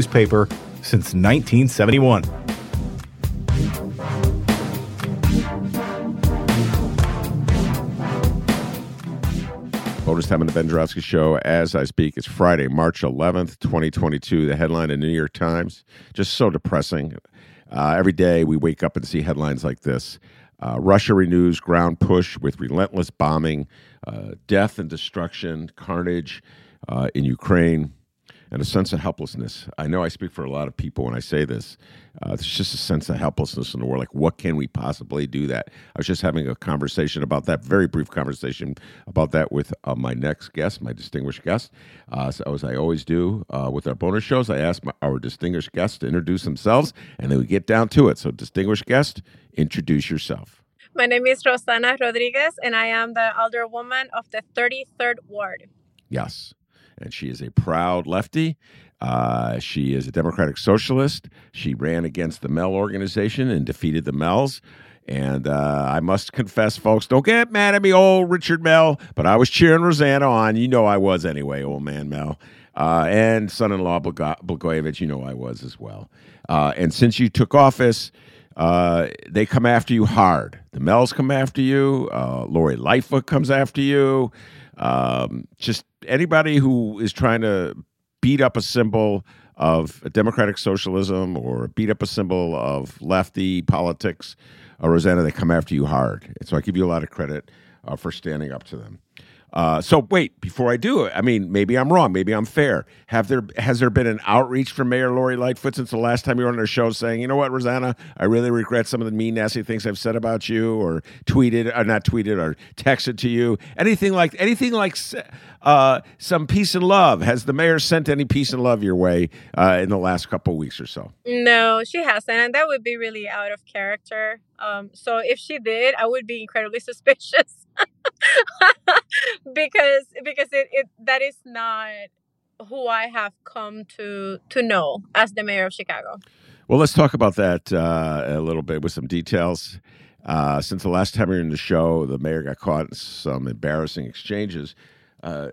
newspaper since 1971. Bonus time on the Ben Joravsky Show as I speak. It's Friday, March 11th, 2022. The headline in the New York Times, just so depressing. Uh, every day we wake up and see headlines like this uh, Russia renews ground push with relentless bombing, uh, death and destruction, carnage uh, in Ukraine and a sense of helplessness. I know I speak for a lot of people when I say this. Uh, there's just a sense of helplessness in the world. Like, what can we possibly do that? I was just having a conversation about that, very brief conversation about that with uh, my next guest, my distinguished guest. Uh, so, as I always do uh, with our bonus shows, I ask my, our distinguished guests to introduce themselves, and then we get down to it. So, distinguished guest, introduce yourself. My name is Rossana Rodriguez, and I am the alderwoman of the 33rd Ward. Yes and she is a proud lefty. Uh, she is a Democratic Socialist. She ran against the Mell organization and defeated the Mells. And uh, I must confess, folks, don't get mad at me, old Richard Mell, but I was cheering Rossana on. You know I was anyway, old man Mell. Uh, and son in law Blagojevich, you know I was as well. Uh, and since you took office, uh, they come after you hard. The Mells come after you. Uh, Lori Lightfoot comes after you. Um, just anybody who is trying to beat up a symbol of democratic socialism or beat up a symbol of lefty politics, uh, Rossana, they come after you hard. And so I give you a lot of credit uh, for standing up to them. Uh, so wait, before I do it, I mean, maybe I'm wrong, maybe I'm fair. Have there has there been an outreach from Mayor Lori Lightfoot since the last time you were on our show, saying, you know what, Rossana, I really regret some of the mean, nasty things I've said about you, or tweeted, or not tweeted, or texted to you, anything like anything like uh, some peace and love. Has the mayor sent any peace and love your way uh, in the last couple weeks or so? No, she hasn't, and that would be really out of character. Um, so if she did, I would be incredibly suspicious. because because it, it that is not who I have come to to know as the mayor of Chicago. Well, let's talk about that uh, a little bit with some details. Uh, since the last time we were in the show, the mayor got caught in some embarrassing exchanges. Uh,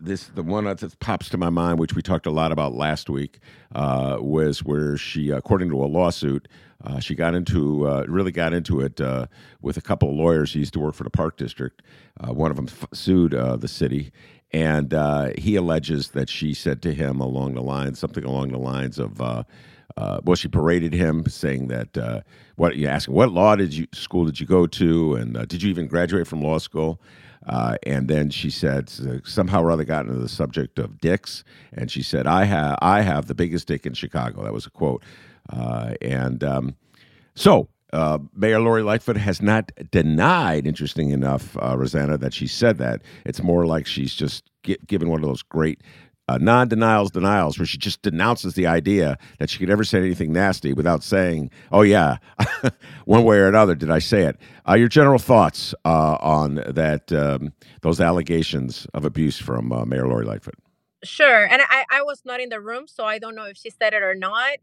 this the one that pops to my mind, which we talked a lot about last week, uh, was where she, according to a lawsuit, uh, she got into uh, really got into it uh, with a couple of lawyers. He used to work for the Park District. Uh, one of them f- sued uh, the city, and uh, he alleges that she said to him along the lines something along the lines of. well, she paraded him, saying that what you asking what law did you school did you go to, and did you even graduate from law school? Uh, and then she said somehow or other got into the subject of dicks, and she said, "I have I have the biggest dick in Chicago." That was a quote. Uh, and um, so uh, Mayor Lori Lightfoot has not denied, interesting enough, uh, Rosanna, that she said that. It's more like she's just given one of those great uh, non denials denials where she just denounces the idea that she could ever say anything nasty without saying, oh, yeah, one way or another, did I say it? Uh, your general thoughts uh, on that, um, those allegations of abuse from uh, Mayor Lori Lightfoot? Sure. And I, I was not in the room, so I don't know if she said it or not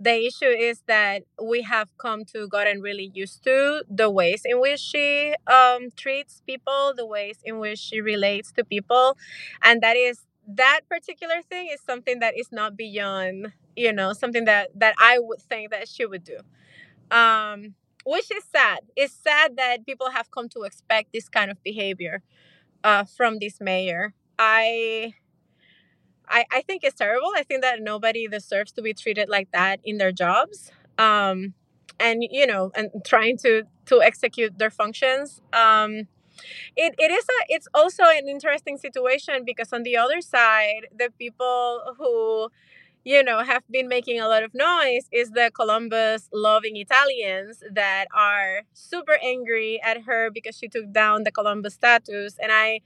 the issue is that we have come to gotten really used to the ways in which she um, treats people, the ways in which she relates to people, and that is that particular thing is something that is not beyond you know something that that I would think that she would do. Um, which is sad. It's sad that people have come to expect this kind of behavior uh, from this mayor. I I, I think it's terrible. I think that nobody deserves to be treated like that in their jobs. Um, and you know, and trying to to execute their functions. Um, it, it is a it's also an interesting situation because on the other side, the people who you know have been making a lot of noise is the Columbus loving Italians that are super angry at her because she took down the Columbus statues and I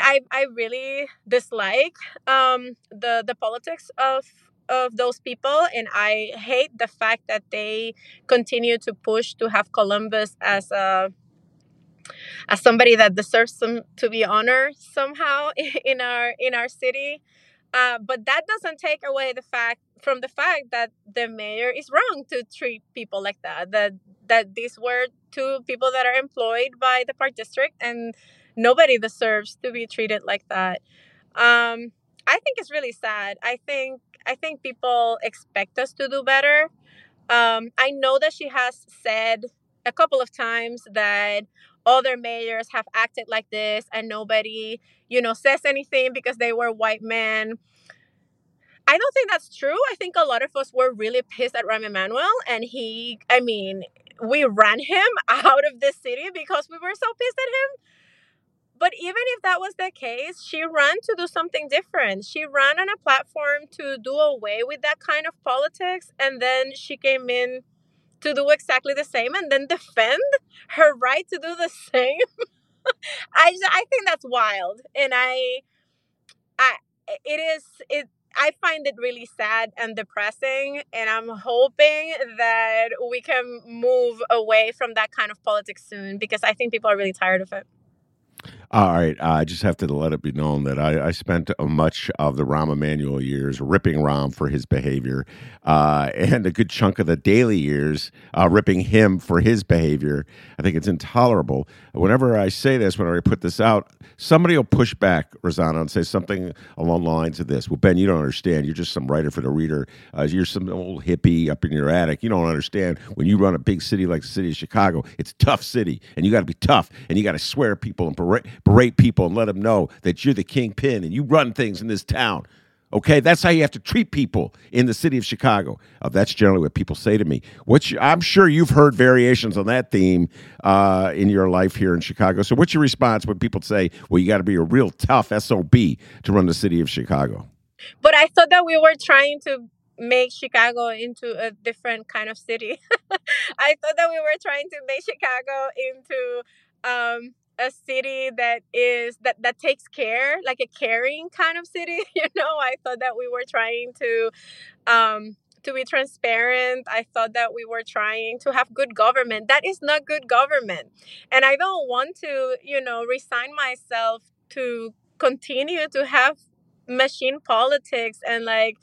I, I really dislike um, the the politics of of those people. And I hate the fact that they continue to push to have Columbus as a as somebody that deserves some to be honored somehow in our in our city. Uh, but that doesn't take away the fact from the fact that the mayor is wrong to treat people like that. That that these were two people that are employed by the park district and nobody deserves to be treated like that. Um, I think it's really sad. I think I think people expect us to do better. Um, I know that she has said a couple of times that other mayors have acted like this and nobody, you know, says anything because they were white men. I don't think that's true. I think a lot of us were really pissed at Rahm Emanuel and he I mean, we ran him out of the city because we were so pissed at him but even if that was the case, she ran to do something different. She ran on a platform to do away with that kind of politics. And then she came in to do exactly the same and then defend her right to do the same. I, just, I think that's wild. And I, I, it is, it, I find it really sad and depressing, and I'm hoping that we can move away from that kind of politics soon because I think people are really tired of it. All right, I just have to let it be known that I, I spent much of the Rahm Emanuel years ripping Rahm for his behavior, uh, and a good chunk of the Daley years uh, ripping him for his behavior. I think it's intolerable. Whenever I say this, whenever I put this out, somebody will push back, Rossana, and say something along the lines of this. Well, Ben, you don't understand. You're just some writer for the reader. Uh, you're some old hippie up in your attic. You don't understand. When you run a big city like the city of Chicago, it's a tough city, and you got to be tough, and you got to swear people and berate berate people and let them know that you're the kingpin and you run things in this town. Okay, that's how you have to treat people in the city of Chicago. Uh, that's generally what people say to me. Which I'm sure you've heard variations on that theme uh, in your life here in Chicago. So, what's your response when people say, "Well, you got to be a real tough sob to run the city of Chicago"? But I thought that we were trying to make Chicago into a different kind of city. I thought that we were trying to make Chicago into um, a city that is that that takes care like a caring kind of city you know? I thought that we were trying to um to be transparent. I thought that we were trying to have good government. That is not good government. And i don't want to you know resign myself to continue to have machine politics and like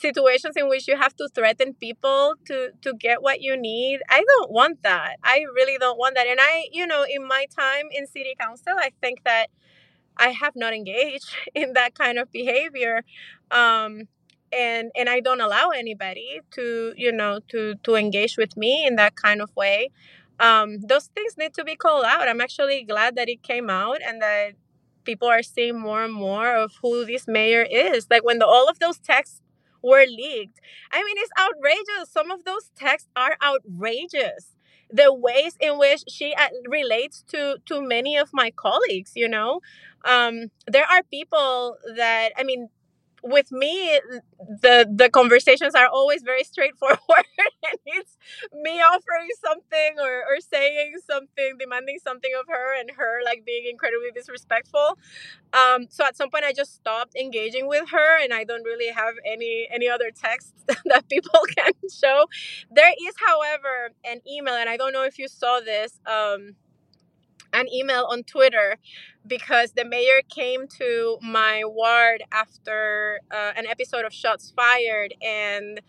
situations in which you have to threaten people to to get what you need i don't want that. I really don't want that. And i you know in my time in city council i think that i have not engaged in that kind of behavior um and and i don't allow anybody to you know to to engage with me in that kind of way. Um those things need to be called out. I'm actually glad that it came out and that people are seeing more and more of who this mayor is. Like when the, all of those texts were leaked. I mean, it's outrageous. Some of those texts are outrageous. The ways in which she uh, relates to to many of my colleagues, you know, um, there are people that I mean, with me the the conversations are always very straightforward. And it's me offering something or, or saying something demanding something of her and her like being incredibly disrespectful. Um, so at some point i just stopped engaging with her and i don't really have any any other texts that people can show. There is however an email and i don't know if you saw this um, an email on Twitter because the mayor came to my ward after uh, an episode of Shots Fired and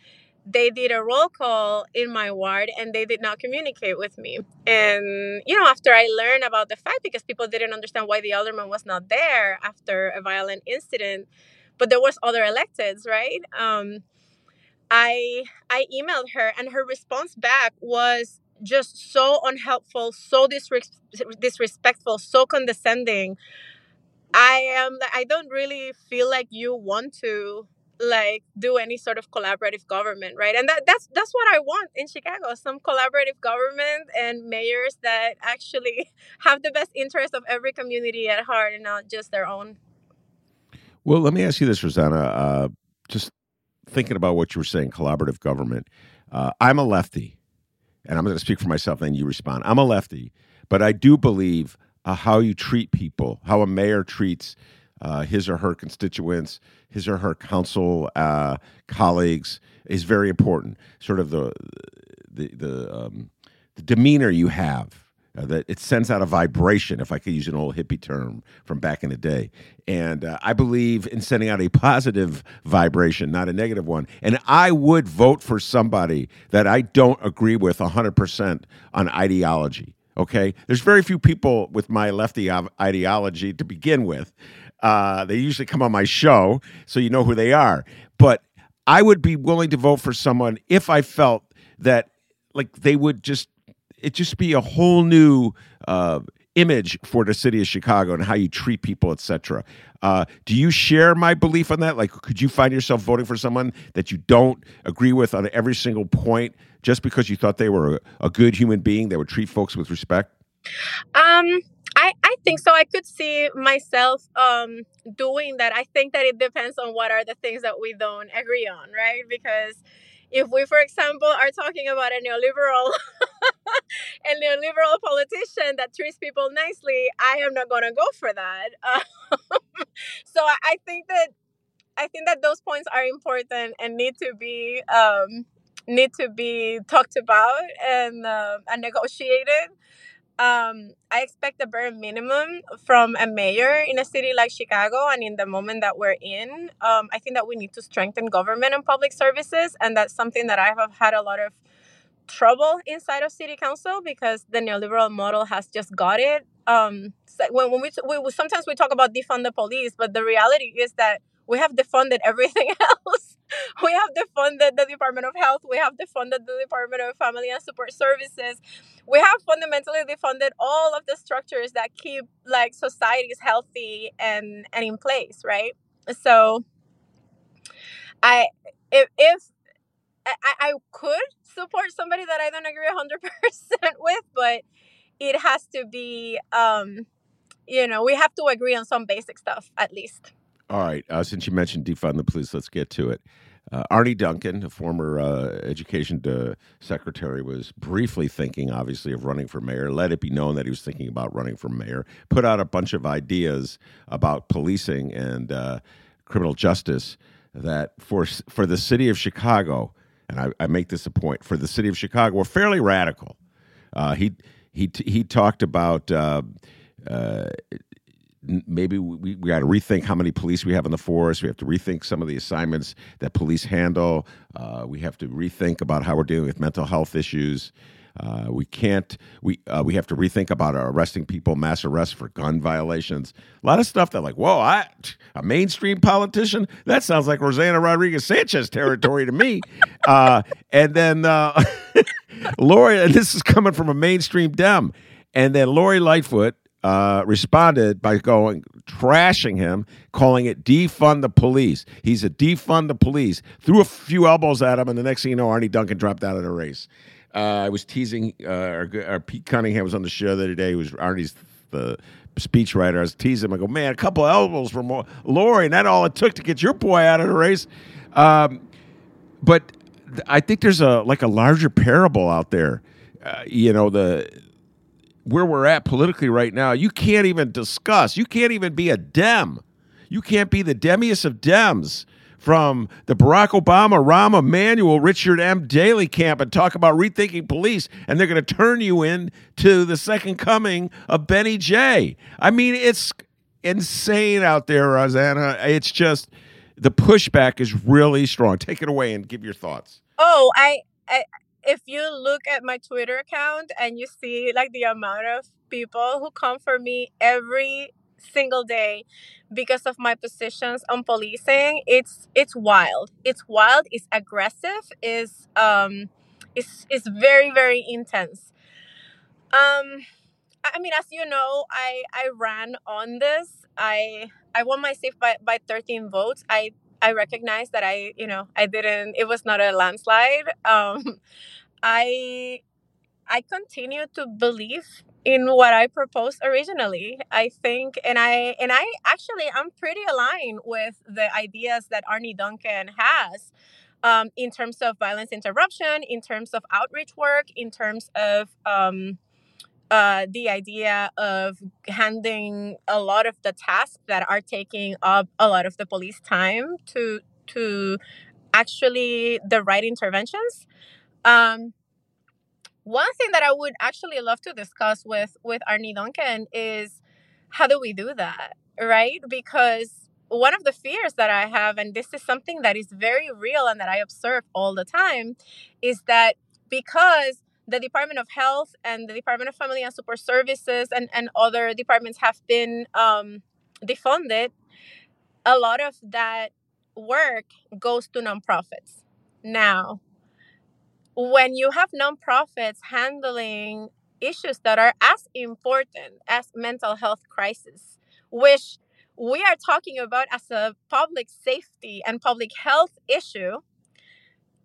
they did a roll call in my ward and they did not communicate with me. And, you know, after I learned about the fact, because people didn't understand why the alderman was not there after a violent incident, but there was other electeds, right? Um, I I emailed her and her response back was just so unhelpful, so disres- disrespectful, so condescending. I am I don't really feel like you want to like do any sort of collaborative government right? And that, that's that's what i want in chicago some collaborative government and mayors that actually have the best interest of every community at heart and not just their own. Well let me ask you this rossana uh, just thinking about what you were saying collaborative government uh, i'm a lefty and i'm going to speak for myself and you respond i'm a lefty but i do believe uh, how you treat people how a mayor treats uh, his or her constituents, his or her council uh, colleagues is very important. Sort of the the the, um, the demeanor you have. Uh, that it sends out a vibration, if I could use an old hippie term from back in the day. And uh, I believe in sending out a positive vibration, not a negative one. And I would vote for somebody that I don't agree with 100% on ideology. Okay? There's very few people with my lefty ideology to begin with. Uh, they usually come on my show, so you know who they are. But I would be willing to vote for someone if I felt that like they would just it just be a whole new uh, image for the city of Chicago and how you treat people, etc. Uh, do you share my belief on that? Like, could you find yourself voting for someone that you don't agree with on every single point just because you thought they were a, a good human being that would treat folks with respect? Um, I, I think so. I could see myself um, doing that. I think that it depends on what are the things that we don't agree on, right? Because if we, for example, are talking about a neoliberal, a neoliberal politician that treats people nicely, I am not going to go for that. so I, I, think that I think that those points are important and need to be um, need to be talked about and uh, and negotiated um, I expect a bare minimum from a mayor in a city like Chicago and in the moment that we're in. Um, I think that we need to strengthen government and public services, and that's something that I have had a lot of trouble inside of city council because the neoliberal model has just got it. Um, when, when we, we sometimes we talk about defund the police, but the reality is that we have defunded everything else. we have defunded the Department of Health. We have defunded the Department of Family and Support Services. We have fundamentally defunded all of the structures that keep like societies healthy and and in place, right? So, I if if I, I could support somebody that I don't agree hundred percent with, but it has to be um you know we have to agree on some basic stuff at least. All right. Uh, since you mentioned defund the police, let's get to it. Uh, Arne Duncan, a former uh, education secretary, was briefly thinking, obviously, of running for mayor. Let it be known that he was thinking about running for mayor. Put out a bunch of ideas about policing and uh, criminal justice that for for the city of Chicago, and I, I, make this a point for the city of Chicago, were fairly radical. Uh, he he he talked about uh, uh, maybe we, we got to rethink how many police we have in the force. We have to rethink some of the assignments that police handle. Uh, we have to rethink about how we're dealing with mental health issues. Uh, we can't. We uh, we have to rethink about arresting people, mass arrests for gun violations. A lot of stuff that, like, whoa, I a mainstream politician. That sounds like Rossana Rodriguez Sanchez territory to me. Uh, and then uh, Lori, and this is coming from a mainstream Dem. And then Lori Lightfoot, uh, responded by going trashing him, calling it defund the police. He's a defund the police. Threw a few elbows at him, and the next thing you know, Arne Duncan dropped out of the race. Uh, I was teasing uh, our, our, Pete Cunningham was on the show the other day. He was Arne's the speechwriter. I was teasing him. I go, man, a couple elbows from Lori, and that's all it took to get your boy out of the race. Um, but I think there's a like a larger parable out there. Uh, you know the where we're at politically right now, you can't even discuss. You can't even be a Dem. You can't be the demiest of Dems from the Barack Obama, Rahm Emanuel, Richard M. Daley camp and talk about rethinking police, and they're going to turn you in to the second coming of Benny J. I mean, it's insane out there, Rossana. It's just the pushback is really strong. Take it away and give your thoughts. Oh, I, I if you look at my Twitter account and you see like the amount of people who come for me every single day because of my positions on policing, it's it's wild. It's wild, it's aggressive, is um it's it's very, very intense. Um I mean, as you know, I I ran on this. I I won my seat by, by 13 votes. I I recognize that I, you know, I didn't. It was not a landslide. Um, I I continue to believe in what I proposed originally. I think, and I and I actually I'm pretty aligned with the ideas that Arne Duncan has. Um, in terms of violence interruption, in terms of outreach work, in terms of um, uh, the idea of handing a lot of the tasks that are taking up a lot of the police time to to actually the right interventions. Um, one thing that I would actually love to discuss with with Arne Duncan is how do we do that, right? Because one of the fears that I have, and this is something that is very real and that I observe all the time, is that because the Department of Health and the Department of Family and Support Services and, and other departments have been um, defunded, a lot of that work goes to nonprofits. Now, when you have nonprofits handling issues that are as important as mental health crisis, which we are talking about as a public safety and public health issue,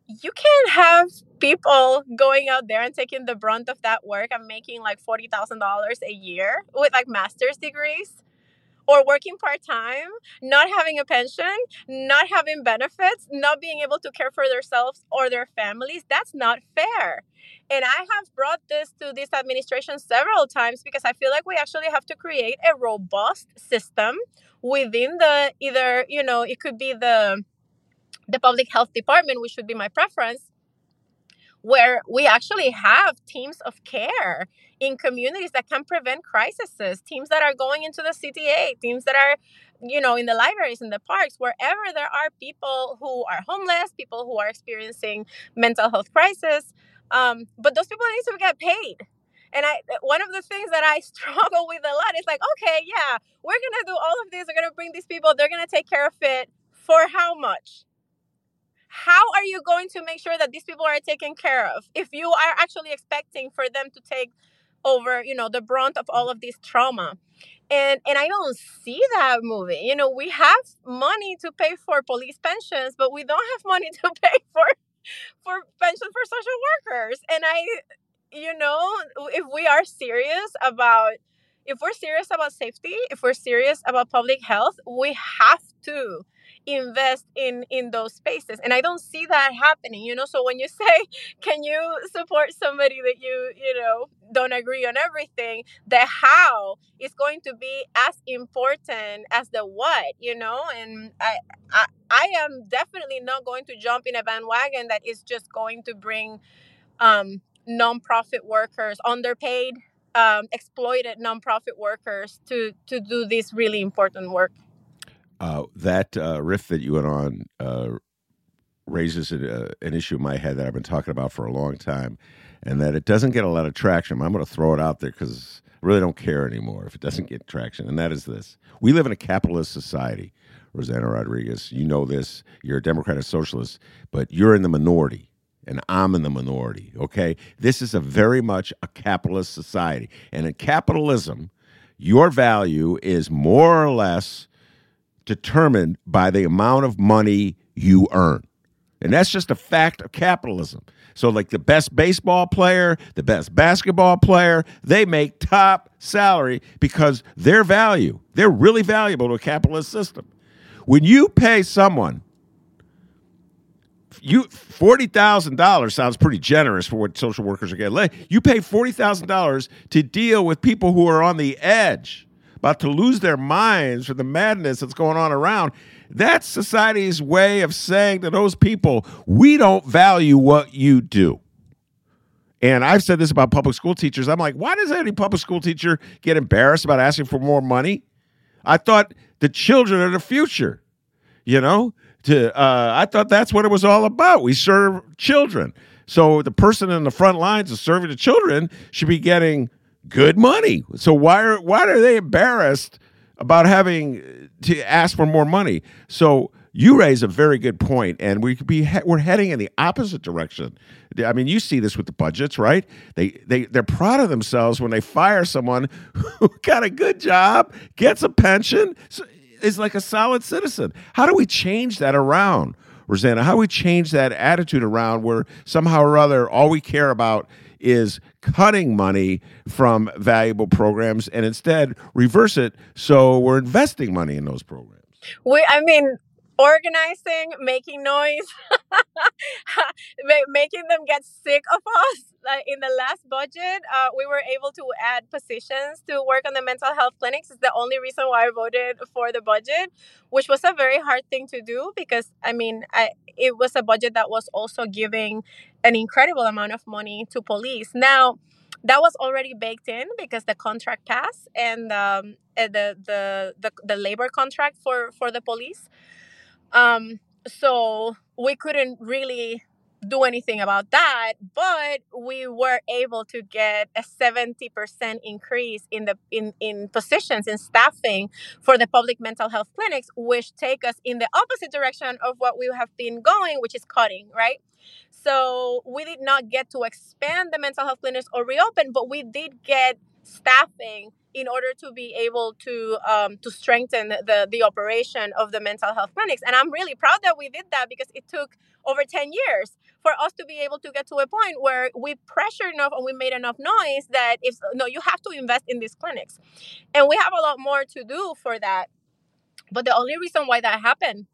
you can't have people going out there and taking the brunt of that work and making like $40,000 a year with like master's degrees or working part time, not having a pension, not having benefits, not being able to care for themselves or their families. That's not fair. And I have brought this to this administration several times because I feel like we actually have to create a robust system within the either, you know, it could be the the public health department, which would be my preference, where we actually have teams of care in communities that can prevent crises, teams that are going into the CTA, teams that are, you know, in the libraries, in the parks, wherever there are people who are homeless, people who are experiencing mental health crisis. Um, but those people need to get paid. And I, one of the things that I struggle with a lot is like, okay, yeah, we're gonna do all of this. We're gonna bring these people. They're gonna take care of it for how much? How are you going to make sure that these people are taken care of? If you are actually expecting for them to take over you know the brunt of all of this trauma. And and i don't see that moving you know we have money to pay for police pensions but we don't have money to pay for for pensions for social workers. And i you know if we are serious about if we're serious about safety if we're serious about public health we have to invest in in those spaces and i don't see that happening you know so when you say can you support somebody that you you know don't agree on everything? The how is going to be as important as the what you know and i i, I am definitely not going to jump in a bandwagon that is just going to bring um nonprofit workers underpaid um, exploited nonprofit workers to to do this really important work uh, that uh, riff that you went on uh, raises uh, an issue in my head that I've been talking about for a long time, and that it doesn't get a lot of traction. I'm going to throw it out there because I really don't care anymore if it doesn't get traction, and that is this: we live in a capitalist society. Rossana Rodriguez, you know this. You're a Democrat and socialist, but you're in the minority and I'm in the minority. Okay, this is a very much a capitalist society, and in capitalism, your value is more or less determined by the amount of money you earn. And that's just a fact of capitalism. So, like the best baseball player, the best basketball player, they make top salary because their value, they're really valuable to a capitalist system. When you pay someone, you forty thousand dollars sounds pretty generous for what social workers are getting. You pay forty thousand dollars to deal with people who are on the edge about to lose their minds for the madness that's going on around. That's society's way of saying to those people, we don't value what you do. And I've said this about public school teachers. I'm like, why does any public school teacher get embarrassed about asking for more money? I thought the children are the future. You know, To uh, I thought that's what it was all about. We serve children. So the person in the front lines of serving the children should be getting good money. So why are why are they embarrassed about having to ask for more money? So you raise a very good point, and we could be we're heading in the opposite direction. I mean, you see this with the budgets, right? They they they're proud of themselves when they fire someone who got a good job, gets a pension, is like a solid citizen. How do we change that around? Rossana, how do we change that attitude around where somehow or other all we care about is cutting money from valuable programs and instead reverse it so we're investing money in those programs? We, I mean, organizing, making noise, making them get sick of us. In the last budget, uh, we were able to add positions to work on the mental health clinics. Is the only reason why I voted for the budget, which was a very hard thing to do because I mean, I, it was a budget that was also giving an incredible amount of money to police. Now, that was already baked in because the contract passed and um, eh, the, the the the labor contract for for the police um, so we couldn't really do anything about that but we were able to get a 70% increase in the in in positions in staffing for the public mental health clinics which take us in the opposite direction of what we have been going which is cutting right so we did not get to expand the mental health clinics or reopen but we did get staffing in order to be able to um, to strengthen the the operation of the mental health clinics. And I'm really proud that we did that because it took over 10 years for us to be able to get to a point where we pressured enough and we made enough noise that if no you have to invest in these clinics and we have a lot more to do for that but the only reason why that happened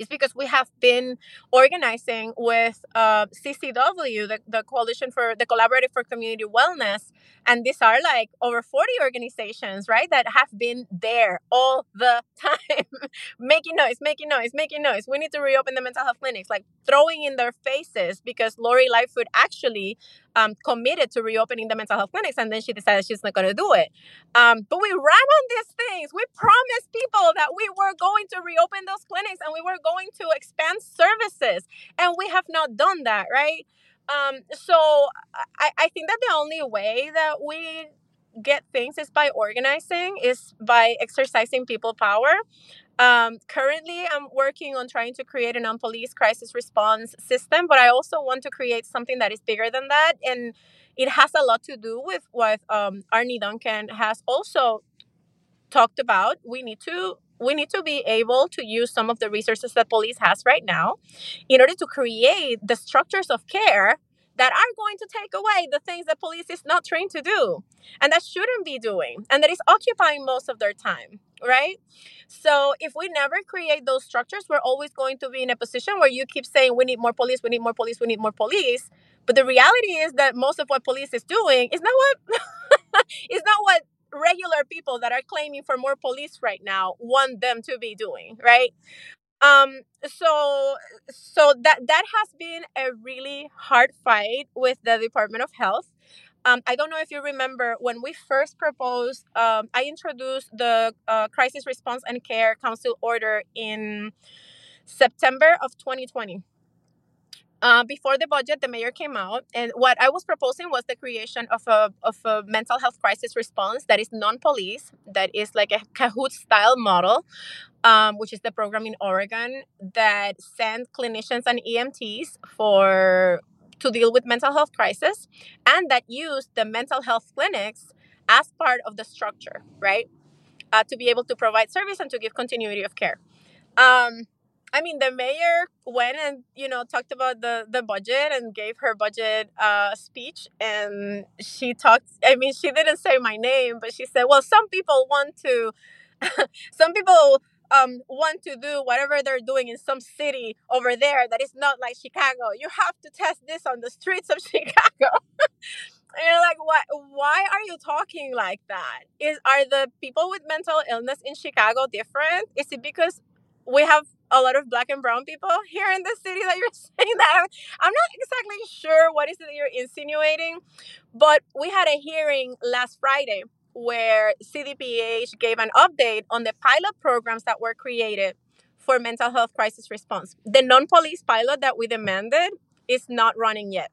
is because we have been organizing with uh, CCW, the, the Coalition for the Collaborative for Community Wellness. And these are like over 40 organizations, right, that have been there all the time, making noise, making noise, making noise. We need to reopen the mental health clinics, like throwing in their faces because Lori Lightfoot actually um, committed to reopening the mental health clinics, and then she decided she's not going to do it. Um, but we ran on these things. We promised people that we were going to reopen those clinics and we were going to expand services, and we have not done that, right? Um, so I, I think that the only way that we get things is by organizing, is by exercising people power. Um, currently, I'm working on trying to create a non police crisis response system, but I also want to create something that is bigger than that. And it has a lot to do with what um, Arne Duncan has also talked about. We need to we need to be able to use some of the resources that police has right now in order to create the structures of care that are going to take away the things that police is not trained to do and that shouldn't be doing and that is occupying most of their time right? So if we never create those structures we're always going to be in a position where you keep saying we need more police we need more police we need more police. But the reality is that most of what police is doing is not what is not what regular people that are claiming for more police right now want them to be doing right um so so that that has been a really hard fight with the department of health um, I don't know if you remember when we first proposed, um, I introduced the uh, Crisis Response and Care Council order in September of 2020. Uh, before the budget, the mayor came out, and what I was proposing was the creation of a, of a mental health crisis response that is non police, that is like a CAHOOTS style model, um, which is the program in Oregon that sends clinicians and EMTs for to deal with mental health crisis, and that use the mental health clinics as part of the structure, right? Uh, to be able to provide service and to give continuity of care. Um, I mean, the mayor went and you know talked about the the budget and gave her budget uh, speech, and she talked. I mean, she didn't say my name, but she said, "Well, some people want to, some people um, want to do whatever they're doing in some city over there that is not like Chicago. You have to test this on the streets of Chicago." and you're like, "What? Why are you talking like that? Is are the people with mental illness in Chicago different? Is it because we have a lot of black and brown people here in the city that you're saying that. I'm not exactly sure what is it that you're insinuating, but we had a hearing last Friday where CDPH gave an update on the pilot programs that were created for mental health crisis response. The non police pilot that we demanded is not running yet.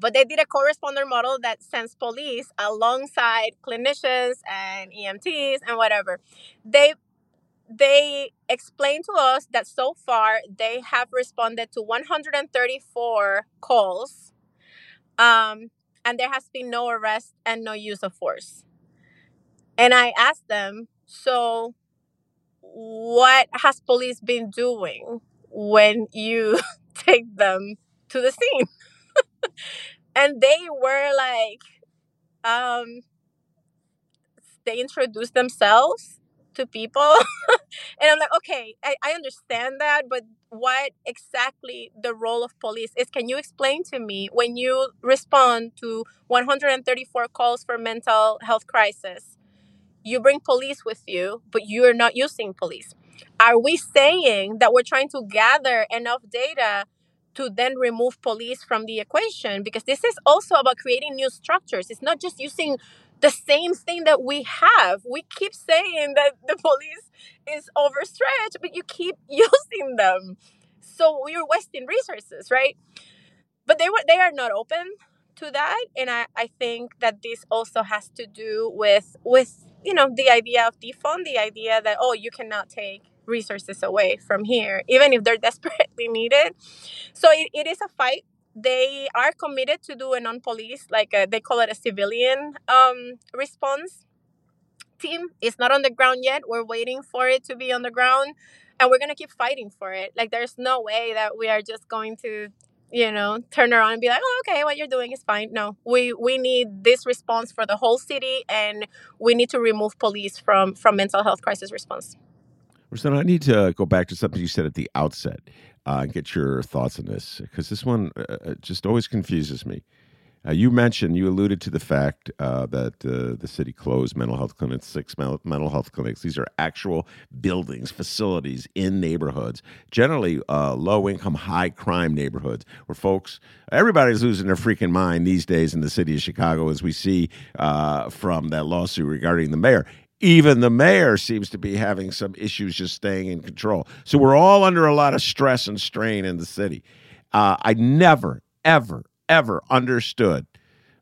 But they did a corresponder model that sends police alongside clinicians and EMTs and whatever. They they explained to us that so far they have responded to 134 calls um, and there has been no arrest and no use of force. And I asked them, so what has police been doing when you take them to the scene? and they were like, um, they introduced themselves to people. and I'm like, okay, I, I understand that, but what exactly the role of police is? Can you explain to me when you respond to 134 calls for mental health crisis? You bring police with you, but you're not using police. Are we saying that we're trying to gather enough data to then remove police from the equation? Because this is also about creating new structures. It's not just using the same thing that we have. We keep saying that the police is overstretched, but you keep using them. So you're wasting resources, right? But they were they are not open to that. And I, I think that this also has to do with with, you know, the idea of defund, the idea that, oh, you cannot take resources away from here, even if they're desperately needed. So it, it is a fight they are committed to do a non-police like a, they call it a civilian um, response. Team it's not on the ground yet. We're waiting for it to be on the ground and we're to keep fighting for it. Like there's no way that we are just going to you know turn around and be like oh okay what you're doing is fine. No we we need this response for the whole city and we need to remove police from from mental health crisis response. So I need to go back to something you said at the outset uh, get your thoughts on this because this one uh, uh, just always confuses me. Uh, you mentioned, you alluded to the fact uh, that uh, the city closed mental health clinics, six mental health clinics. These are actual buildings, facilities in neighborhoods, generally low income, high crime neighborhoods where folks, everybody's losing their freaking mind these days in the city of Chicago, as we see from that lawsuit regarding the mayor even the mayor seems to be having some issues just staying in control. So we're all under a lot of stress and strain in the city. Uh, I never, ever, ever understood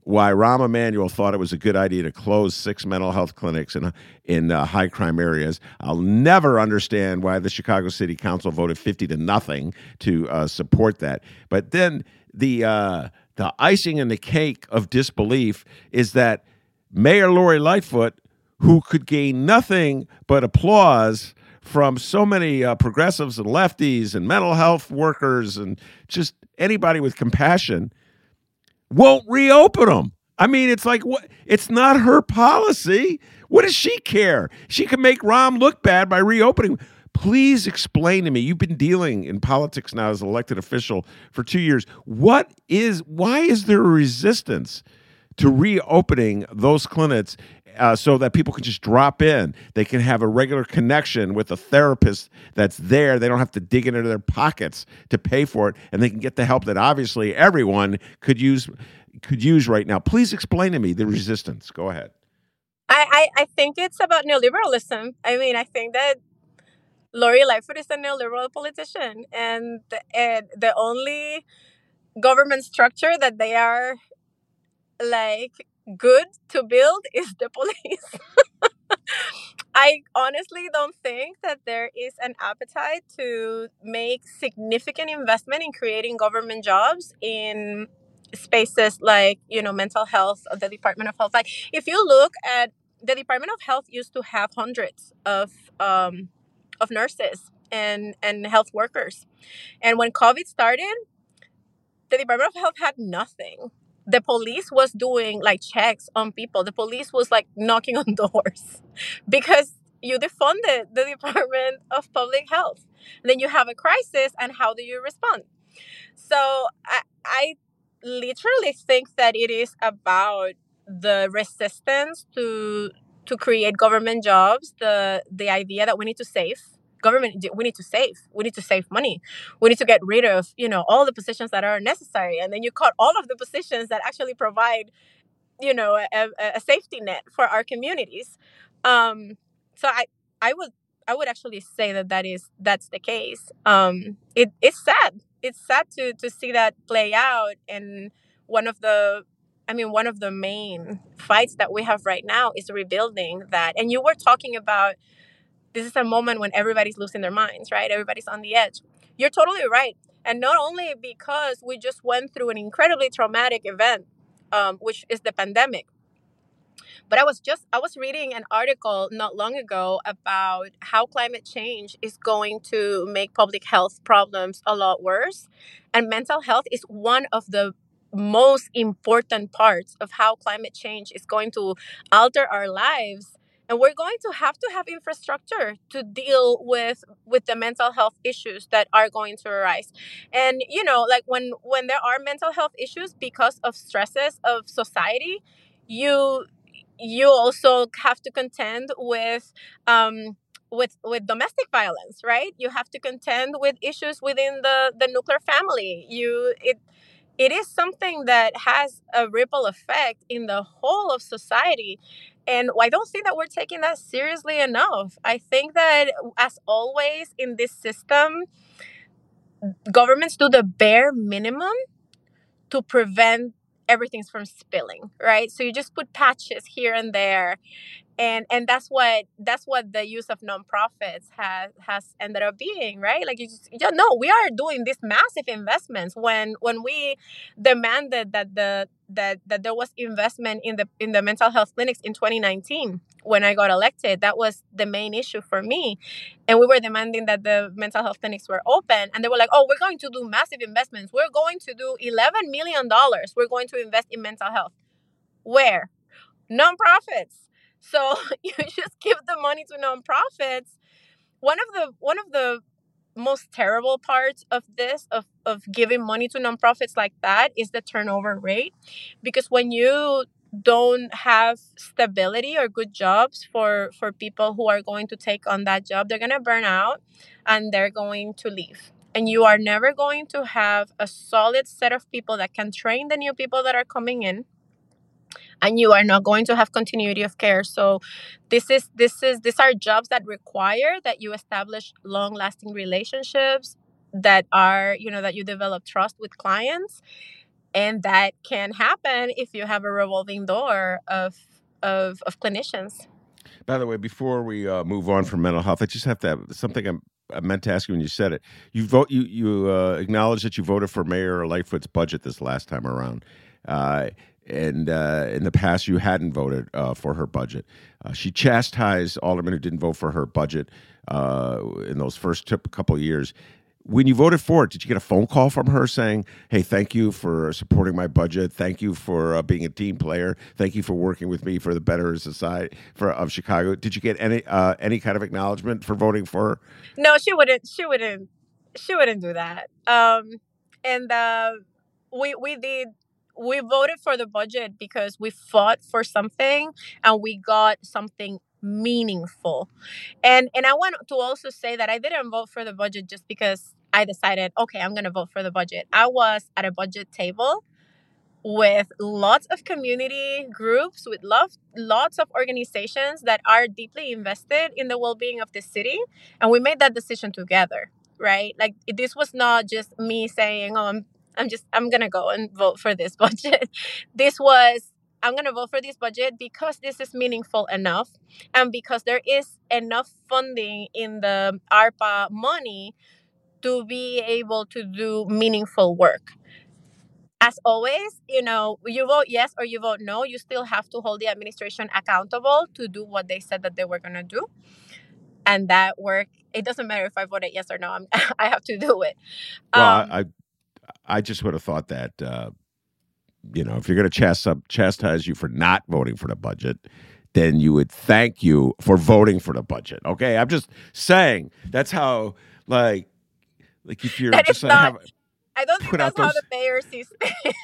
why Rahm Emanuel thought it was a good idea to close six mental health clinics in in uh, high crime areas. I'll never understand why the Chicago City Council voted fifty to nothing to uh, support that. But then the uh, the icing and the cake of disbelief is that Mayor Lori Lightfoot who could gain nothing but applause from so many uh, progressives and lefties and mental health workers and just anybody with compassion won't reopen them. I mean, it's like what? It's not her policy. What does she care? She can make Rahm look bad by reopening. Please explain to me. You've been dealing in politics now as an elected official for two years. What is? Why is there a resistance to reopening those clinics uh, so that people can just drop in. They can have a regular connection with a therapist that's there. They don't have to dig into their pockets to pay for it, and they can get the help that obviously everyone could use could use right now. Please explain to me the resistance. Go ahead. I, I, I think it's about neoliberalism. I mean, I think that Lori Lightfoot is a neoliberal politician, and and the only government structure that they are like good to build is the police. I honestly don't think that there is an appetite to make significant investment in creating government jobs in spaces like, you know, mental health, of the Department of Health. Like, if you look at the Department of Health used to have hundreds of um, of nurses and and health workers, and when COVID started, the Department of Health had nothing the police was doing like checks on people. The police was like knocking on doors because you defunded the Department of Public Health. then you have a crisis, and how do you respond? So I, I literally think that it is about the resistance to to create government jobs, the the idea that we need to save government we need to save we need to save money we need to get rid of you know all the positions that are necessary and then you cut all of the positions that actually provide you know a, a safety net for our communities um so i i would I would actually say that that is that's the case. Um, it it's sad. It's sad to to see that play out. And one of the, I mean, one of the main fights that we have right now is rebuilding that. And you were talking about this is a moment when everybody's losing their minds, right? Everybody's on the edge. You're totally right. And not only because we just went through an incredibly traumatic event, um, which is the pandemic, but I was just I was reading an article not long ago about how climate change is going to make public health problems a lot worse. And mental health is one of the most important parts of how climate change is going to alter our lives and we're going to have to have infrastructure to deal with with the mental health issues that are going to arise. And you know like when when there are mental health issues because of stresses of society you you also have to contend with um, with with domestic violence right? You have to contend with issues within the the nuclear family. You it it is something that has a ripple effect in the whole of society and i don't think that we're taking that seriously enough i think that as always in this system governments do the bare minimum to prevent everything's from spilling, right? So you just put patches here and there. And and that's what that's what the use of nonprofits has has ended up being, right? Like you just you know, we are doing these massive investments when when we demanded that the that that there was investment in the in the mental health clinics in 2019 when I got elected, that was the main issue for me. And we were demanding that the mental health clinics were open. And they were like, oh, we're going to do massive investments. We're going to do $11 million. We're going to invest in mental health. Where? Nonprofits. So you just give the money to nonprofits. One of the one of the most terrible parts of this of, of giving money to nonprofits like that is the turnover rate. Because when you don't have stability or good jobs for for people who are going to take on that job they're going to burn out and they're going to leave. And you are never going to have a solid set of people that can train the new people that are coming in and you are not going to have continuity of care. So this is this is these are jobs that require that you establish long lasting relationships that are you know that you develop trust with clients and that can happen if you have a revolving door of of, of clinicians. By the way before we uh, move on from mental health i just have to have something I'm, i meant to ask you when you said it. You vote you you uh, acknowledge that you voted for mayor lightfoot's budget this last time around. Uh, and uh, in the past you hadn't voted uh, for her budget. Uh, she chastised aldermen who didn't vote for her budget uh, in those first couple of years when you voted for it, did you get a phone call from her saying, "Hey, thank you for supporting my budget. Thank you for uh, being a team player. Thank you for working with me for the better society for of Chicago"? Did you get any uh, any kind of acknowledgement for voting for her? No, she wouldn't. She wouldn't. She wouldn't do that. Um, and we we did. We voted for the budget because we fought for something and we got something meaningful. And and I want to also say that I didn't vote for the budget just because I decided, okay, I'm going to vote for the budget. I was at a budget table with lots of community groups, with lots lots of organizations that are deeply invested in the well-being of the city, and we made that decision together, right? Like this was not just me saying, "Oh, I'm I'm just I'm to go and vote for this budget." this was I'm going to vote for this budget because this is meaningful enough and because there is enough funding in the ARPA money to be able to do meaningful work. As always, you know, you vote yes or you vote no, you still have to hold the administration accountable to do what they said that they were going to do. And that work, it doesn't matter if I voted yes or no, I'm, I have to do it. Well, um, I, I just would have thought that, uh, you know, if you're going to chastise, chastise you for not voting for the budget, then you would thank you for voting for the budget. Okay, I'm just saying that's how like like if you're that just not, have, I don't think that's those, how the mayor sees things.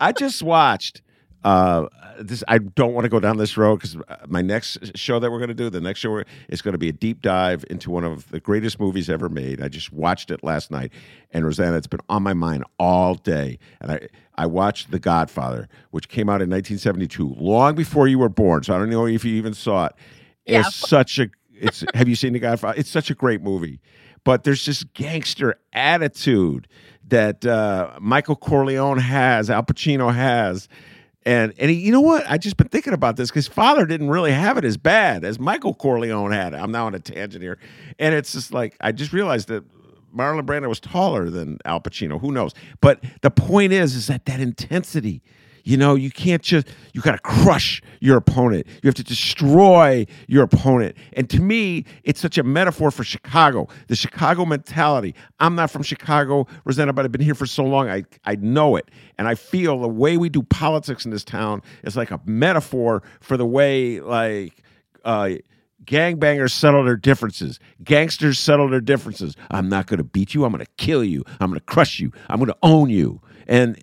I just watched. Uh, this I don't want to go down this road because uh, my next show that we're going to do, the next show is going to be a deep dive into one of the greatest movies ever made. I just watched it last night, and Rossana, it's been on my mind all day. And I I watched The Godfather, which came out in 1972, long before you were born. So I don't know if you even saw it. Yeah. It's such a It's have you seen The Godfather? It's such a great movie, but there's this gangster attitude that uh, Michael Corleone has, Al Pacino has. And and he, you know what? I just been thinking about this because father didn't really have it as bad as Michael Corleone had. I'm now on a tangent here, and it's just like I just realized that Marlon Brando was taller than Al Pacino. Who knows? But the point is, is that that intensity you know, you can't just, you got to crush your opponent. You have to destroy your opponent. And to me, it's such a metaphor for Chicago, the Chicago mentality. I'm not from Chicago, Rossana, but I've been here for so long. I, I know it. And I feel the way we do politics in this town is like a metaphor for the way, like, uh, gangbangers settle their differences. Gangsters settle their differences. I'm not going to beat you. I'm going to kill you. I'm going to crush you. I'm going to own you. And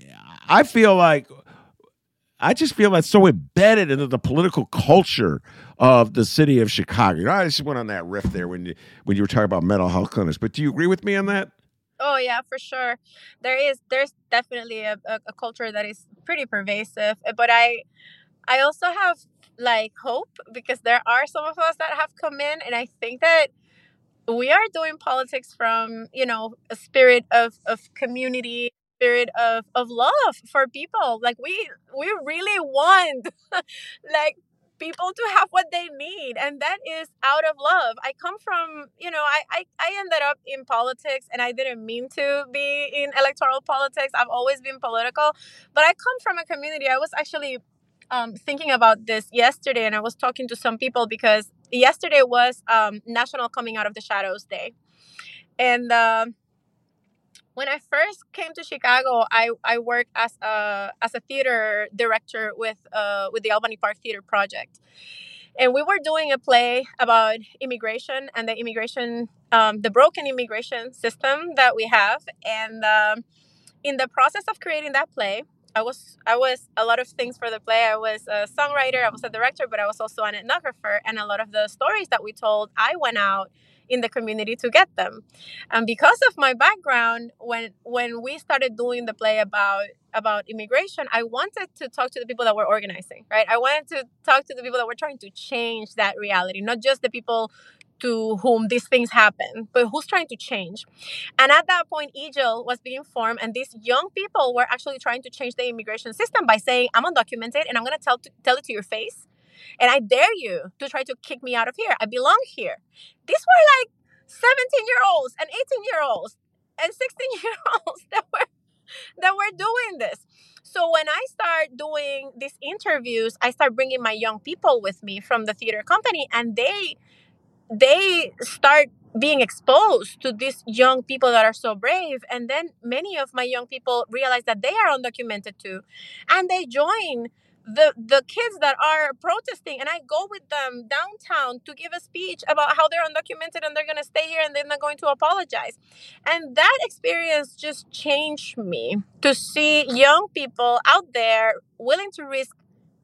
I feel like I just feel that's so embedded into the political culture of the city of Chicago. You know, I just went on that riff there when you when you were talking about mental health clinics. But do you agree with me on that? Oh yeah, for sure. There is there's definitely a, a, a culture that is pretty pervasive. But I I also have like hope because there are some of us that have come in, and I think that we are doing politics from you know a spirit of of community spirit of of love for people. Like we we really want like people to have what they need and that is out of love. I come from you know I, I i ended up in politics and i didn't mean to be in electoral politics. I've always been political but i come from a community. I was actually um, thinking about this yesterday and i was talking to some people because yesterday was um, national coming out of the shadows day. And uh, when I first came to Chicago, I, I worked as a as a theater director with uh, with the Albany Park Theater Project, and we were doing a play about immigration and the immigration um, the broken immigration system that we have. And um, in the process of creating that play, I was I was a lot of things for the play. I was a songwriter, I was a director, but I was also an ethnographer. And a lot of the stories that we told, I went out in the community to get them. And because of my background, when when we started doing the play about about immigration, I wanted to talk to the people that were organizing, right? I wanted to talk to the people that were trying to change that reality, not just the people to whom these things happen, but who's trying to change. And at that point, IYJL was being formed, and these young people were actually trying to change the immigration system by saying, I'm undocumented and I'm to tell tell it to your face and I dare you to try to kick me out of here. I belong here. These were like 17 year olds and 18 year olds and 16 year olds that were that were doing this. So when I start doing these interviews, I start bringing my young people with me from the theater company and they they start being exposed to these young people that are so brave and then many of my young people realize that they are undocumented too and they join the the kids that are protesting and i go with them downtown to give a speech about how they're undocumented and they're going to stay here and they're not going to apologize. And that experience just changed me to see young people out there willing to risk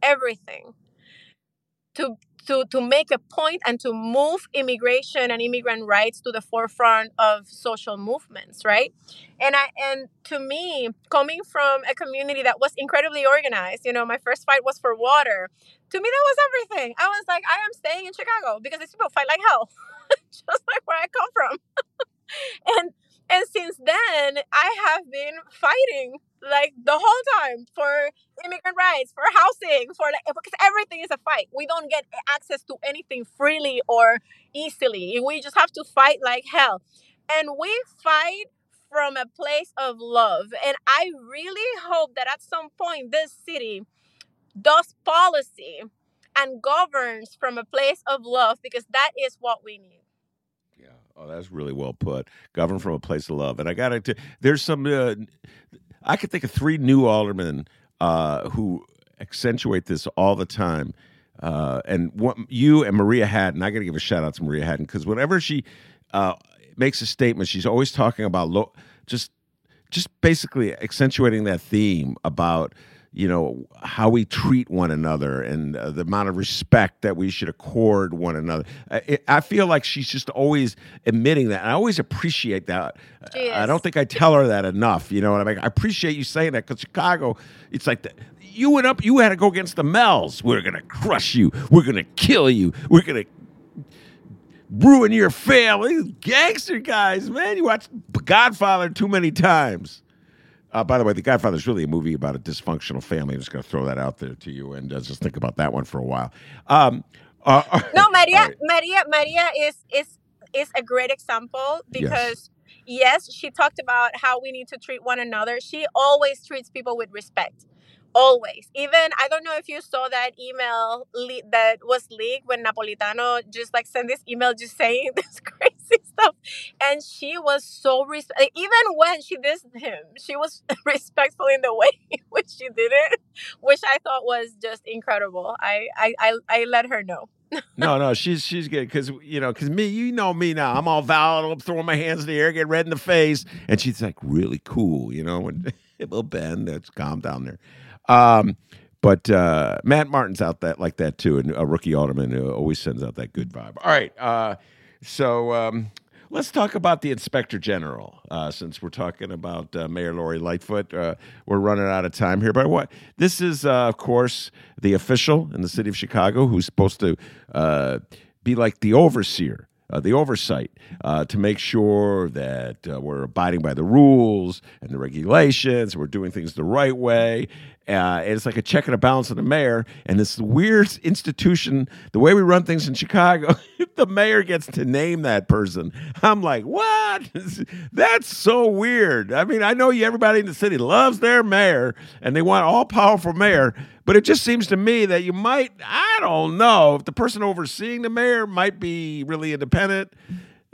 everything to to, to make a point and to move immigration and immigrant rights to the forefront of social movements, right? And I and to me, coming from a community that was incredibly organized, you know, my first fight was for water. To me, that was everything. I was like, I am staying in Chicago because these people fight like hell, just like where I come from. and and since then, I have been fighting like the whole time for immigrant rights, for housing, for like because everything is a fight. We don't get access to anything freely or easily. We just have to fight like hell. And we fight from a place of love. And I really hope that at some point this city does policy and governs from a place of love because that is what we need. Yeah. Oh, that's really well put. Govern from a place of love. And I got to. There's some. Uh, I could think of three new aldermen uh, who accentuate this all the time. Uh, and what, you and Maria Hadden. I got to give a shout out to Maria Hadden because whenever she uh, makes a statement, she's always talking about lo- just just basically accentuating that theme about you know how we treat one another and uh, the amount of respect that we should accord one another I, I, feel like she's just always admitting that and i always appreciate that i don't think i tell her that enough you know what i mean i appreciate you saying that because chicago it's like the, you went up you had to go against the Mells. we're gonna crush you we're gonna kill you we're gonna ruin your family. Gangster guys, man. You watch Godfather too many times. Uh, by the way, The Godfather is really a movie about a dysfunctional family. I'm just going to throw that out there to you and uh, just think about that one for a while. Um, uh, no, Maria, right. Maria, Maria is is is a great example because yes. yes, she talked about how we need to treat one another. She always treats people with respect always even i don't know if you saw that email le- that was leaked when napolitano just like sent this email just saying this crazy stuff and she was so res- even when she dissed him she was respectful in the way in which she did it which i thought was just incredible i i i, I let her know no, no, she's she's good because you know because me, you know me now. I'm all volatile, I'm throwing my hands in the air, get red in the face, and she's like really cool, you know. And little Ben, that's calm down there. Um, but uh, Matt Martin's out that like that too, and a rookie alderman who always sends out that good vibe. All right, uh, so um, let's talk about the inspector general. Uh, since we're talking about uh, Mayor Lori Lightfoot, uh, we're running out of time here. But what this is, uh, of course, the official in the city of Chicago who's supposed to be like the overseer uh, the oversight uh, to make sure that uh, we're abiding by the rules and the regulations, we're doing things the right way. Uh, it's like a check and a balance of the mayor. And this weird institution, the way we run things in Chicago, the mayor gets to name that person. I'm like, what? That's so weird. I mean, I know you, everybody in the city loves their mayor and they want all powerful mayor, but it just seems to me that you might, I don't know, if the person overseeing the mayor might be really independent.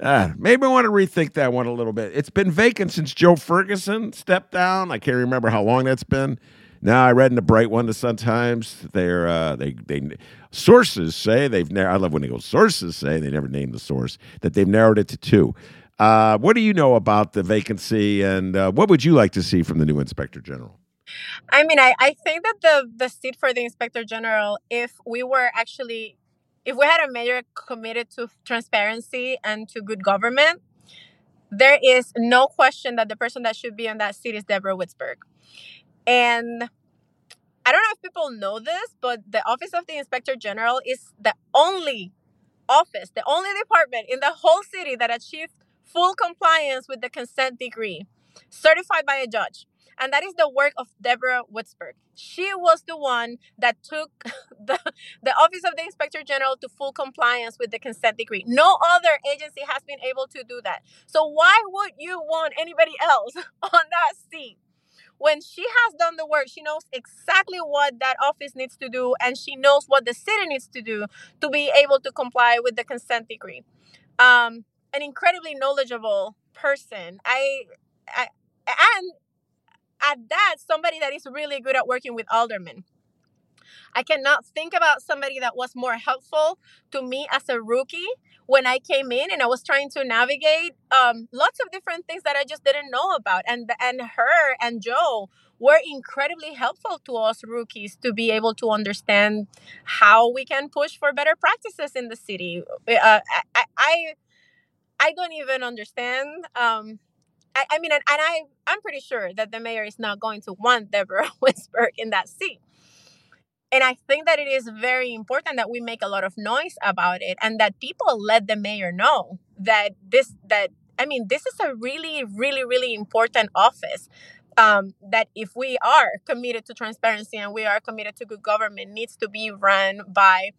Uh, maybe I want to rethink that one a little bit. It's been vacant since Joe Ferguson stepped down. I can't remember how long that's been. Now I read in the Bright One, the Sun Times, they're uh, they they sources say they've narrowed. I love when they go sources say they never name the source that they've narrowed it to two. Uh, what do you know about the vacancy, and uh, what would you like to see from the new inspector general? I mean, I, I think that the the seat for the inspector general, if we were actually, if we had a mayor committed to transparency and to good government, there is no question that the person that should be on that seat is Deborah Witzburg. And I don't know if people know this, but the Office of the Inspector General is the only office, the only department in the whole city that achieved full compliance with the consent decree, certified by a judge and that is the work of Deborah Witzburg. She was the one that took the, the Office of the Inspector General to full compliance with the consent decree. No other agency has been able to do that. So why would you want anybody else on that seat? When she has done the work, she knows exactly what that office needs to do, and she knows what the city needs to do to be able to comply with the consent decree. Um, an incredibly knowledgeable person. I, I and at that, somebody that is really good at working with aldermen. I cannot think about somebody that was more helpful to me as a rookie when I came in and I was trying to navigate um, lots of different things that I just didn't know about. And and her and Joe were incredibly helpful to us rookies to be able to understand how we can push for better practices in the city. Uh, I, I I don't even understand um, I, I mean, and, and I, I'm pretty sure that the mayor is not going to want Deborah Witzburg in that seat. And I think that it is very important that we make a lot of noise about it and that people let the mayor know that this, that, I mean, this is a really, really, really important office. Um, that if we are committed to transparency and we are committed to good government, needs to be run by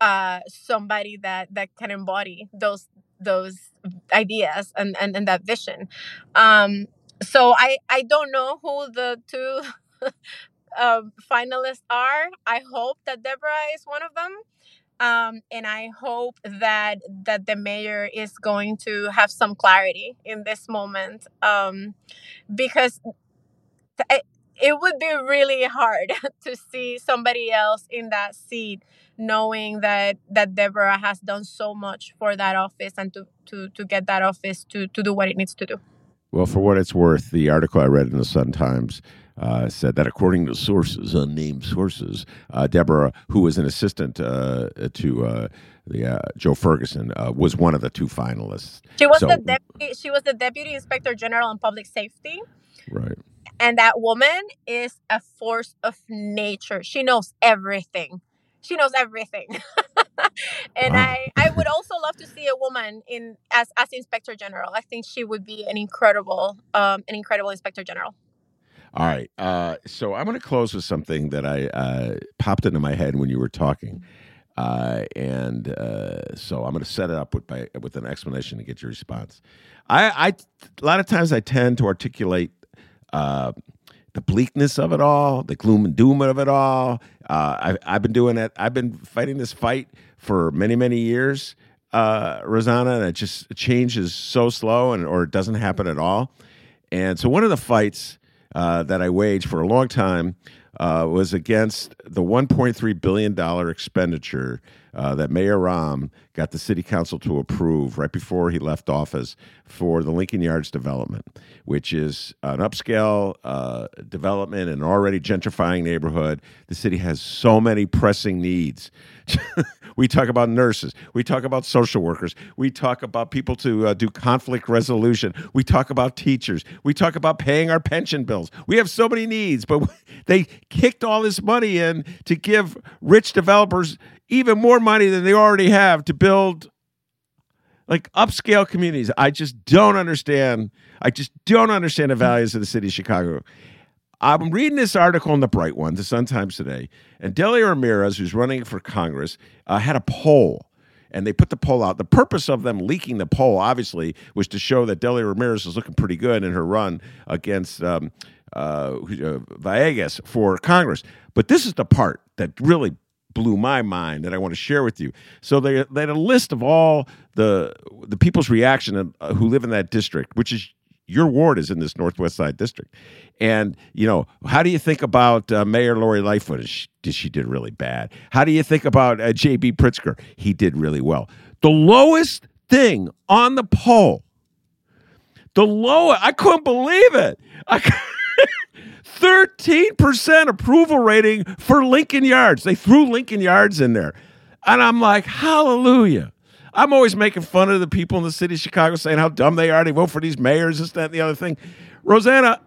uh, somebody that that can embody those those ideas and, and, and that vision. Um, so I, I don't know who the two um, finalists are. I hope that Deborah is one of them. Um, and I hope that that the mayor is going to have some clarity in this moment um, because it, it would be really hard to see somebody else in that seat knowing that that Deborah has done so much for that office and to to to get that office to to do what it needs to do. Well, for what it's worth, the article I read in the Sun Times uh, said that according to sources, unnamed sources, uh, Deborah, who was an assistant uh, to uh, the uh, Joe Ferguson, uh, was one of the two finalists. She was so, the deputy. She was the deputy inspector general on public safety. Right. And that woman is a force of nature. She knows everything she knows everything. and wow. I, I would also love to see a woman in as as inspector general. I think she would be an incredible um, an incredible inspector general. All right. Uh, so I'm going to close with something that I uh, popped into my head when you were talking. Uh, and uh, so I'm going to set it up with with an explanation to get your response. I, I a lot of times I tend to articulate uh, the bleakness of it all, the gloom and doom of it all. Uh, I, have been doing it. I've been fighting this fight for many many years, Rossana, and it just change is so slow, and or it doesn't happen at all. And so one of the fights uh, that I waged for a long time uh, was against the 1.3 billion dollar expenditure uh, that Mayor Rahm got the city council to approve right before he left office for the Lincoln Yards development, which is an upscale uh, development in an already gentrifying neighborhood. The city has so many pressing needs. we talk about nurses. We talk about social workers. We talk about people to uh, do conflict resolution. We talk about teachers. We talk about paying our pension bills. We have so many needs, but they kicked all this money in to give rich developers even more money than they already have to build like upscale communities. I just don't understand. I just don't understand the values of the city of Chicago. I'm reading this article in the Bright One, the Sun Times today, and Delia Ramirez, who's running for Congress, uh, had a poll, and they put the poll out. The purpose of them leaking the poll, obviously, was to show that Delia Ramirez is looking pretty good in her run against um, uh, uh, for Congress. But this is the part that really blew my mind that I want to share with you. So they, they had a list of all the the people's reaction of, uh, who live in that district, which is your ward is in this Northwest Side district. And, you know, how do you think about uh, Mayor Lori Lightfoot? She, she did really bad. How do you think about uh, J.B. Pritzker? He did really well. The lowest thing on the poll, the lowest, I couldn't believe it. I 13% approval rating for Lincoln Yards. They threw Lincoln Yards in there. And I'm like, hallelujah. I'm always making fun of the people in the city of Chicago saying how dumb they are. They vote for these mayors, this, that, and the other thing. Rossana,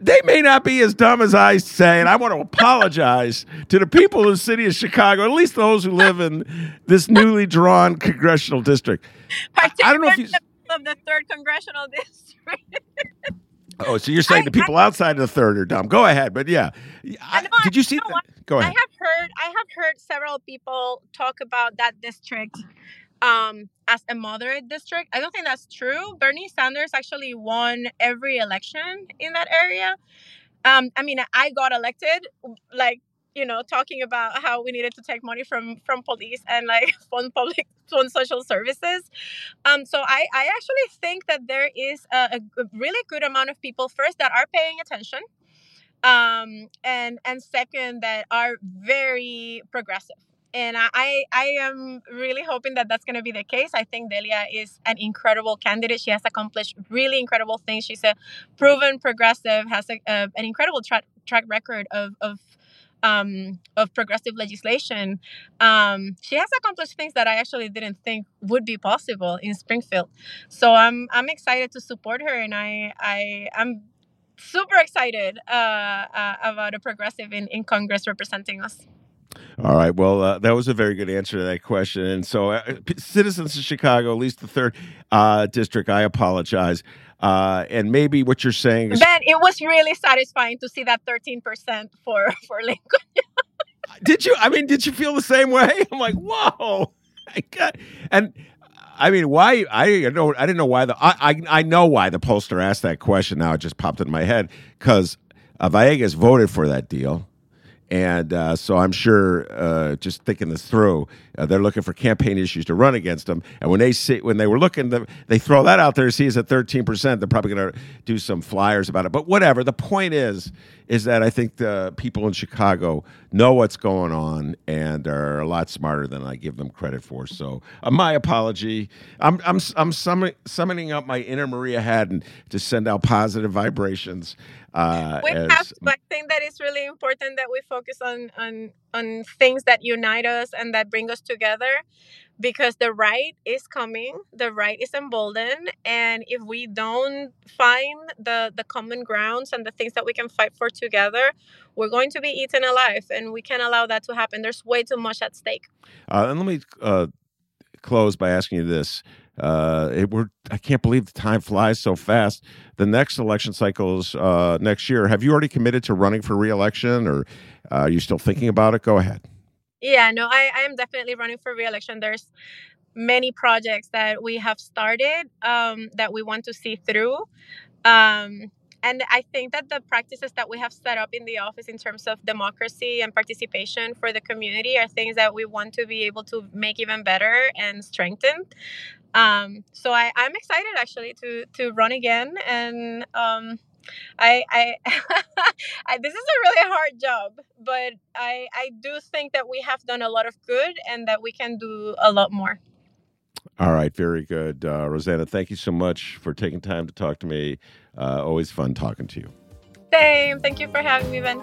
they may not be as dumb as I say, and I want to apologize to the people of the city of Chicago, at least those who live in this newly drawn congressional district. I, I don't know if you of the third congressional district. Oh, so you're saying I, the people I, outside of the third are dumb? Go ahead, but yeah, I, did you see? that? Go ahead. I have heard. I have heard several people talk about that district um, as a moderate district. I don't think that's true. Bernie Sanders actually won every election in that area. Um, I mean, I got elected like you know talking about how we needed to take money from from police and like fund public fund social services um so i i actually think that there is a, a really good amount of people first that are paying attention um and and second that are very progressive and I, I am really hoping that that's going to be the case. I think Delia is an incredible candidate. She has accomplished really incredible things. She's a proven progressive, has a, a, an incredible track record of, of um, of progressive legislation, um, she has accomplished things that I actually didn't think would be possible in Springfield. So I'm I'm excited to support her, and I I am super excited uh, uh, about a progressive in, in Congress representing us. All right. Well, uh, that was a very good answer to that question. And so, uh, citizens of Chicago, at least the third uh, district, I apologize. Uh, and maybe what you're saying is Ben, it was really satisfying to see that 13% for for Lincoln. did you? I mean, did you feel the same way? I'm like, whoa! I and I mean, why? I know I didn't know why the I, I, I know why the pollster asked that question. Now it just popped in my head because uh, Villegas voted for that deal. And uh, so I'm sure, uh, just thinking this through, uh, they're looking for campaign issues to run against them. And when they see, when they were looking, they throw that out there. See, it's at 13 percent. They're probably going to do some flyers about it. But whatever. The point is, is that I think the people in Chicago know what's going on and are a lot smarter than I give them credit for. So uh, my apology. I'm I'm I'm summoning, summoning up my inner Maria Hadden to send out positive vibrations. Uh, we as, have to. I think that it's really important that we focus on on on things that unite us and that bring us together. because the right is coming the right is emboldened and if we don't find the the common grounds and the things that we can fight for together we're going to be eaten alive and we can't allow that to happen there's way too much at stake uh, and let me uh, close by asking you this uh, it, we're, I can't believe the time flies so fast. The next election cycle is uh, next year. Have you already committed to running for reelection, or uh, are you still thinking about it? Go ahead. Yeah, no, I, I am definitely running for reelection. There's many projects that we have started um, that we want to see through. Um, and I think that the practices that we have set up in the office in terms of democracy and participation for the community are things that we want to be able to make even better and strengthen. Um, so I, I'm excited actually to to run again and um, I, I, I, this is a really hard job, but I, I do think that we have done a lot of good and that we can do a lot more. All right, very good, uh, Rossana. Thank you so much for taking time to talk to me. Uh, always fun talking to you. Same. Thank you for having me, Ben.